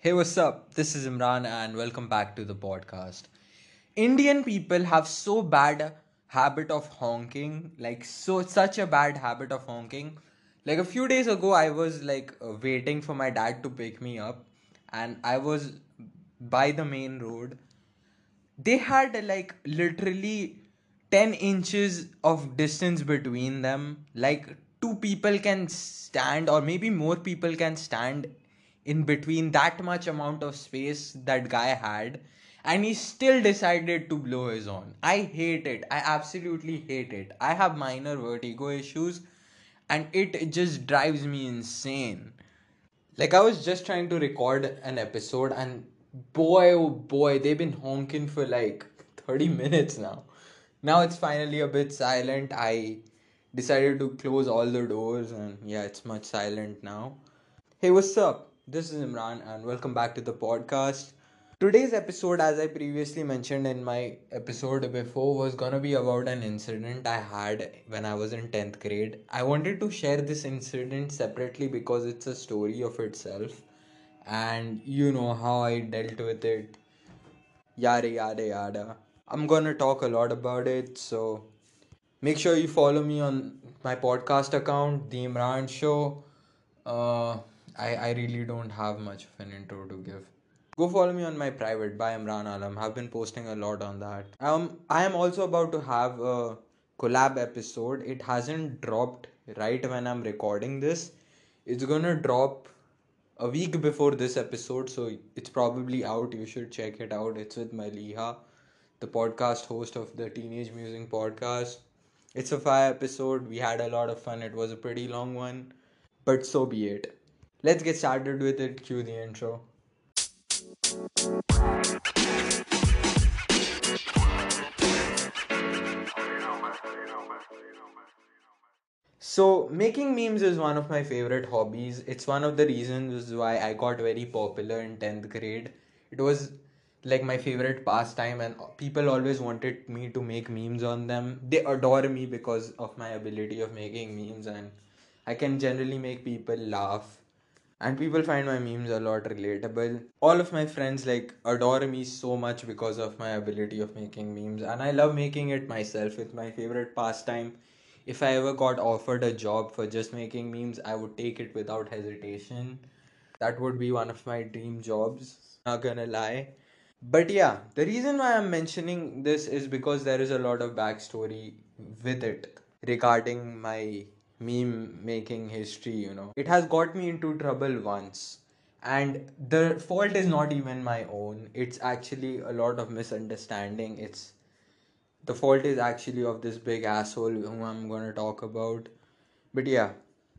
Hey, what's up? This is Imran and welcome back to the podcast. Indian people have so bad habit of honking, like so such a bad habit of honking. Like a few days ago I was like uh, waiting for my dad to pick me up and I was by the main road. They had like literally 10 inches of distance between them. Like two people can stand or maybe more people can stand in between that much amount of space that guy had and he still decided to blow his own. i hate it. I absolutely hate it. I have minor vertigo issues and it just drives me insane. Like i was just trying to record an episode and boy oh boy they've been honking for like 30 minutes now. Now it's finally a bit silent. I decided to close all the doors and yeah it's much silent now. Hey what's up this is Imran, and welcome back to the podcast. Today's episode, as I previously mentioned in my episode before, was gonna be about an incident I had when I was in 10th grade. I wanted to share this incident separately because it's a story of itself, and you know how I dealt with it. Yada yada yada. I'm gonna talk a lot about it, so make sure you follow me on my podcast account, The Imran Show. Uh, I, I really don't have much of an intro to give. Go follow me on my private by Imran Alam. I've been posting a lot on that. Um, I am also about to have a collab episode. It hasn't dropped right when I'm recording this. It's gonna drop a week before this episode, so it's probably out. You should check it out. It's with Maliha, the podcast host of the Teenage Musing podcast. It's a fire episode. We had a lot of fun. It was a pretty long one, but so be it. Let's get started with it. Cue the intro. So, making memes is one of my favorite hobbies. It's one of the reasons why I got very popular in 10th grade. It was like my favorite pastime, and people always wanted me to make memes on them. They adore me because of my ability of making memes, and I can generally make people laugh and people find my memes a lot relatable. All of my friends like adore me so much because of my ability of making memes, and I love making it myself. It's my favorite pastime. If I ever got offered a job for just making memes, I would take it without hesitation. That would be one of my dream jobs, not gonna lie. But yeah, the reason why I'm mentioning this is because there is a lot of backstory with it regarding my meme making history, you know. It has got me into trouble once. And the fault is not even my own. It's actually a lot of misunderstanding. It's the fault is actually of this big asshole whom I'm gonna talk about. But yeah,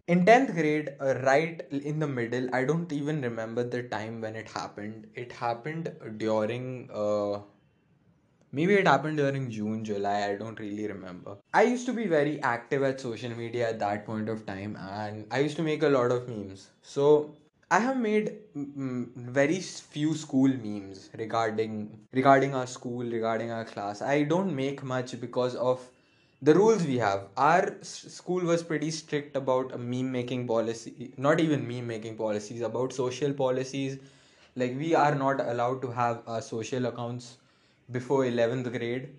in 10th grade, uh, right in the middle, I don't even remember the time when it happened. It happened during uh, Maybe it happened during June, July, I don't really remember. I used to be very active at social media at that point of time and I used to make a lot of memes. So I have made mm, very few school memes regarding regarding our school, regarding our class. I don't make much because of the rules we have. Our school was pretty strict about a meme making policy, not even meme making policies, about social policies. Like we are not allowed to have our social accounts before 11th grade.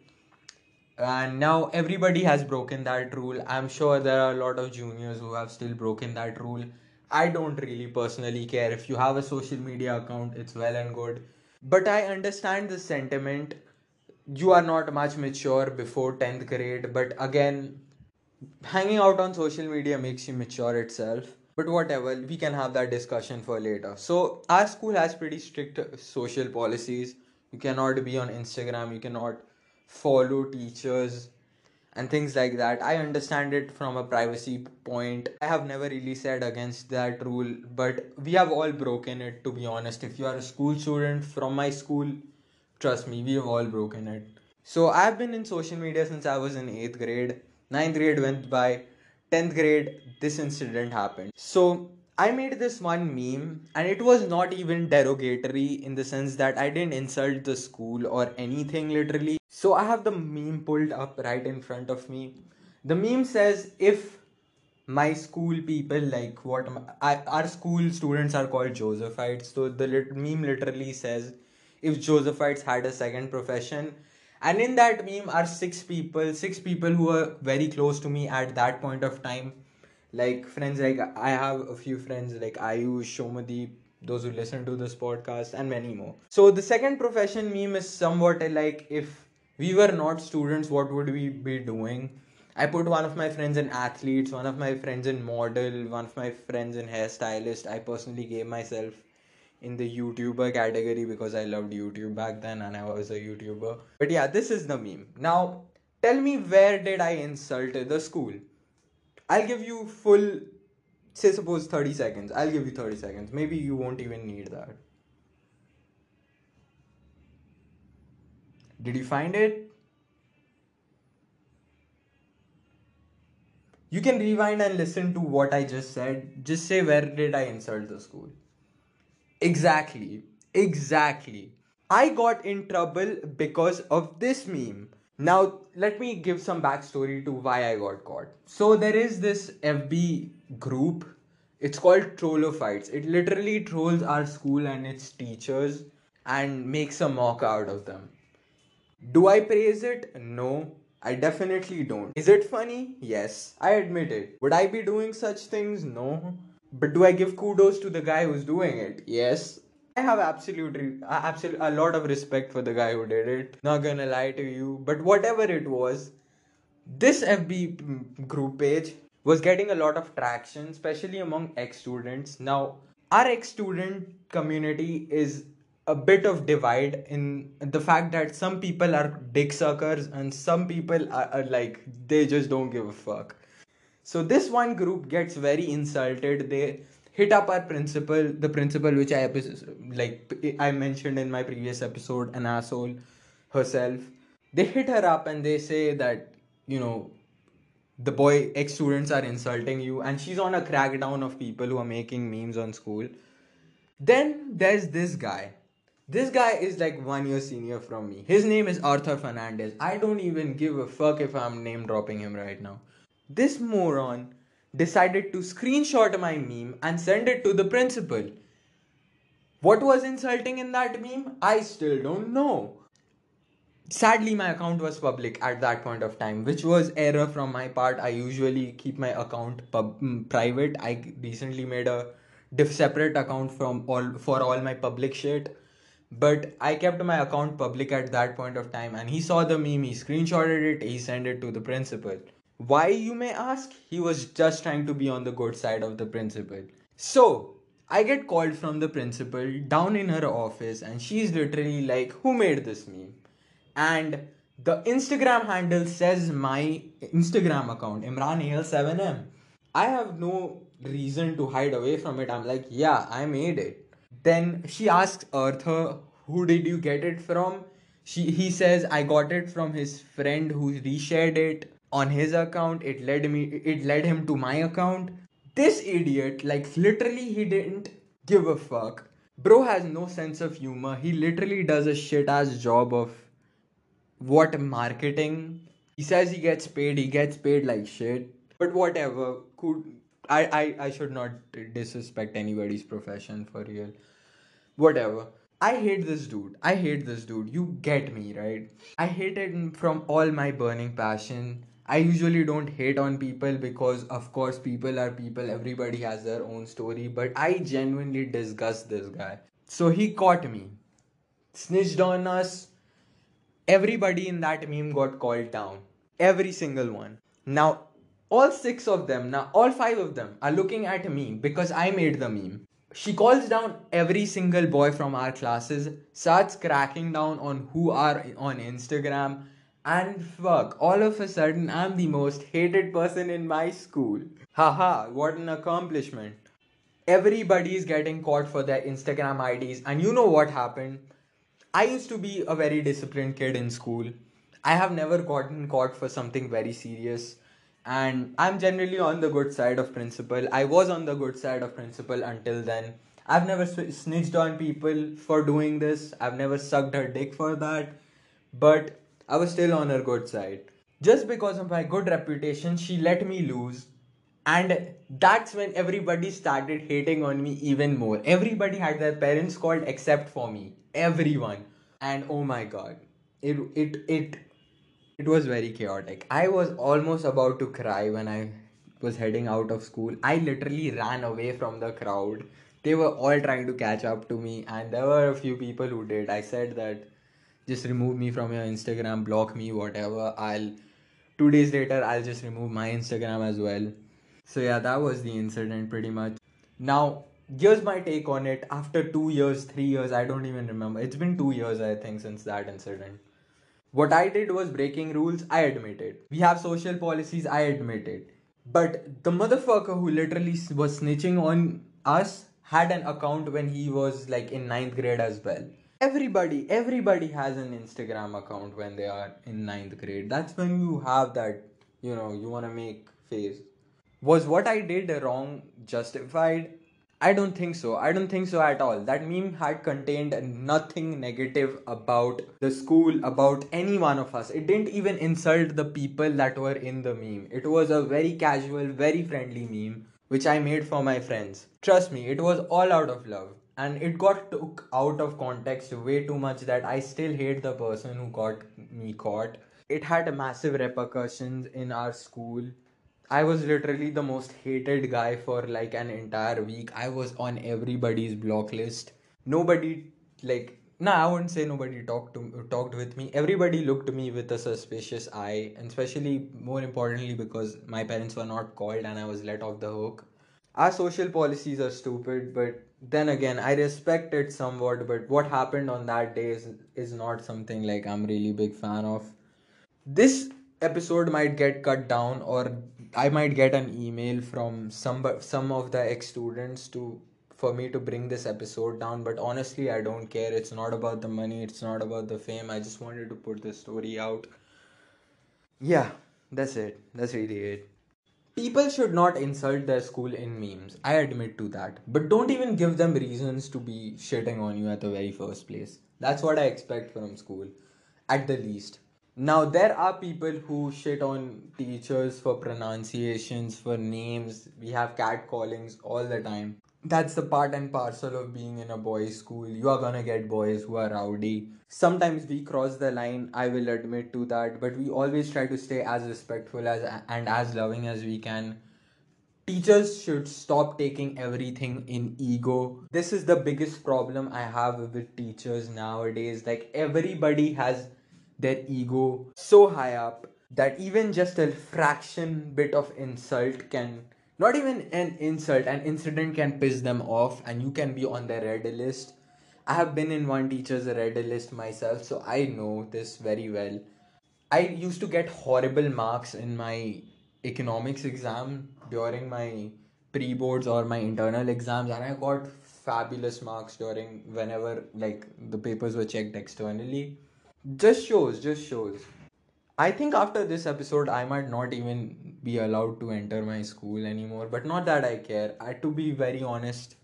And now everybody has broken that rule. I'm sure there are a lot of juniors who have still broken that rule. I don't really personally care. If you have a social media account it's well and good. But i understand the sentiment. You are not much mature before 10th grade but again hanging out on social media makes you mature itself. But whatever we can have that discussion for later. So our school has pretty strict social policies you cannot be on instagram you cannot follow teachers and things like that. I understand it from a privacy point. I have never really said against that rule but we have all broken it to be honest. If you are a school student from my school trust me we have all broken it. So i've been in social media since i was in 8th grade. 9th grade went by. 10th grade this incident happened. So I made this one meme and it was not even derogatory in the sense that I didn't insult the school or anything literally. So I have the meme pulled up right in front of me. The meme says if my school people like what I, our school students are called Josephites. So the lit- meme literally says, if Josephites had a second profession, and in that meme are six people, six people who were very close to me at that point of time. Like friends, like I have a few friends like Ayush, Shomadeep, those who listen to this podcast, and many more. So the second profession meme is somewhat like if we were not students, what would we be doing? I put one of my friends in athletes, one of my friends in model, one of my friends in hairstylist. I personally gave myself in the YouTuber category because I loved YouTube back then and I was a YouTuber. But yeah, this is the meme. Now, tell me where did I insult the school? I'll give you full, say, suppose 30 seconds. I'll give you 30 seconds. Maybe you won't even need that. Did you find it? You can rewind and listen to what I just said. Just say, where did I insult the school? Exactly. Exactly. I got in trouble because of this meme. Now, let me give some backstory to why I got caught. So, there is this FB group. It's called Trollophites. It literally trolls our school and its teachers and makes a mock out of them. Do I praise it? No. I definitely don't. Is it funny? Yes, I admit it. Would I be doing such things? No. But do I give kudos to the guy who's doing it? Yes. I have absolutely, uh, absolute, a lot of respect for the guy who did it. Not gonna lie to you. But whatever it was, this FB mm, group page was getting a lot of traction, especially among ex students. Now, our ex student community is a bit of divide in the fact that some people are dick suckers and some people are, are, like they just don't give a fuck so this one group gets very insulted they hit up our principal the principal which i like i mentioned in my previous episode an asshole herself they hit her up and they say that you know the boy ex students are insulting you and she's on a crackdown of people who are making memes on school then there's this guy this guy is like one year senior from me. His name is Arthur Fernandez. I don't even give a fuck if I'm name dropping him right now. This moron decided to screenshot my meme and send it to the principal. What was insulting in that meme? I still don't know. Sadly, my account was public at that point of time, which was error from my part. I usually keep my account pub- mm, private. I recently made a diff separate account from all for all my public shit but I kept my account public at that point of time and he saw the meme, he screenshotted it, he sent it to the principal. Why, you may ask? He was just trying to be on the good side of the principal. So, I get called from the principal down in her office and she's literally like, Who made this meme? And the Instagram handle says my Instagram account, ImranAL7M. I have no reason to hide away from it. I'm like, Yeah, I made it then she asks Arthur, who did you get it from? She, he says, I got it from his friend who reshared it on his account. It led me, it led him to my account. This idiot, like literally, he didn't give a fuck. Bro has no sense of humor. He literally does a shit ass job of what marketing. He says he gets paid. He gets paid like shit. But whatever. Could I, I, I should not disrespect anybody's profession for real. Whatever. I hate this dude. I hate this dude. You get me, right? I hate it from all my burning passion. I usually don't hate on people because, of course, people are people. Everybody has their own story. But I genuinely disgust this guy. So he caught me, snitched on us. Everybody in that meme got called down. Every single one. Now, all six of them, now all five of them are looking at me because I made the meme. She calls down every single boy from our classes, starts cracking down on who are on Instagram, and fuck, all of a sudden I'm the most hated person in my school. Haha, what an accomplishment. Everybody is getting caught for their Instagram IDs, and you know what happened? I used to be a very disciplined kid in school. I have never gotten caught for something very serious and i'm generally on the good side of principal i was on the good side of principal until then i've never snitched on people for doing this i've never sucked her dick for that but i was still on her good side just because of my good reputation she let me lose And that's when everybody started hating on me even more. Everybody had their parents called except for me. Everyone. And oh my god. It it it it was very chaotic. I was almost about to cry when I was heading out of school. I literally ran away from the crowd. They were all trying to catch up to me, and there were a few people who did. I said that just remove me from your Instagram, block me, whatever. I'll two days later I'll just remove my Instagram as well. So yeah, that was the incident pretty much. Now here's my take on it. After two years, three years, I don't even remember. It's been two years I think since that incident. What I did was breaking rules, I admit it. We have social policies, I admit it. But the motherfucker who literally was snitching on us had an account when he was like in ninth grade as well. Everybody, everybody has an Instagram account when they are in ninth grade. That's when you have that, you know, you want to make face. Was what I did wrong justified? I don't think so. I don't think so at all. That meme had contained nothing negative about the school, about any one of us. It didn't even insult the people that were in the meme. It was a very casual, very friendly meme which I made for my friends. Trust me, it was all out of love. And it got took out of context way too much that I still hate the person who got me caught. It had massive repercussions in our school I was literally the most hated guy for like an entire week. I was on everybody's block list. Nobody like no, I wouldn't say nobody talked to talked with me. Everybody looked me with a suspicious eye, and especially more importantly because my parents were not called and I was let off the hook. Our social policies are stupid, but then again, I respect it somewhat. But what happened on that day is, is not something like I'm really big fan of. This episode might get cut down or I might get an email from some some of the ex students to for me to bring this episode down but honestly I don't care it's not about the money it's not about the fame I just wanted to put the story out yeah that's it that's really it people should not insult their school in memes I admit to that but don't even give them reasons to be shitting on you at the very first place that's what I expect from school at the least now, there are people who shit on teachers for pronunciations, for names. We have cat callings all the time. That's the part and parcel of being in a boys' school. You are gonna get boys who are rowdy. Sometimes we cross the line, I will admit to that, but we always try to stay as respectful as and as loving as we can. Teachers should stop taking everything in ego. This is the biggest problem I have with teachers nowadays. Like, everybody has their ego so high up that even just a fraction bit of insult can not even an insult. An incident can piss them off and you can be on their red list. I have been in one teacher's red list myself so i know this very well. I used to get horrible marks in my economics exam during my pre boards or my internal exams and i got fabulous marks during whenever like the papers were checked externally. Just shows, just shows. I think after this episode, I might not even be allowed to enter my school anymore. But not that I care. I, to be very honest,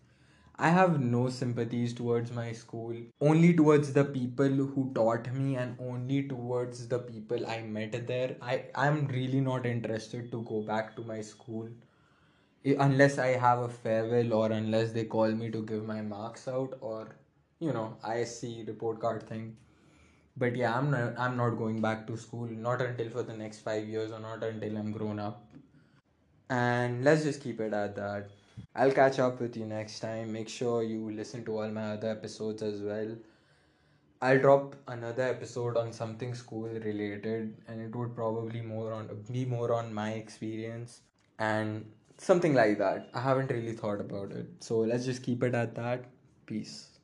I have no sympathies towards my school. Only towards the people who taught me and only towards the people I met there. I I'm really not interested to go back to my school unless I have a farewell or unless they call me to give my marks out or you know ISC report card thing but yeah i'm not i'm not going back to school. Not until for the next 5 years or not until i'm grown up. And let's just keep it at that. I'll catch up with you next time. Make sure you listen to all my other episodes as well. I'll drop another episode on something school related and it would probably more on be more on my experience and something like that. I haven't really thought about it. So let's just keep it at that. Peace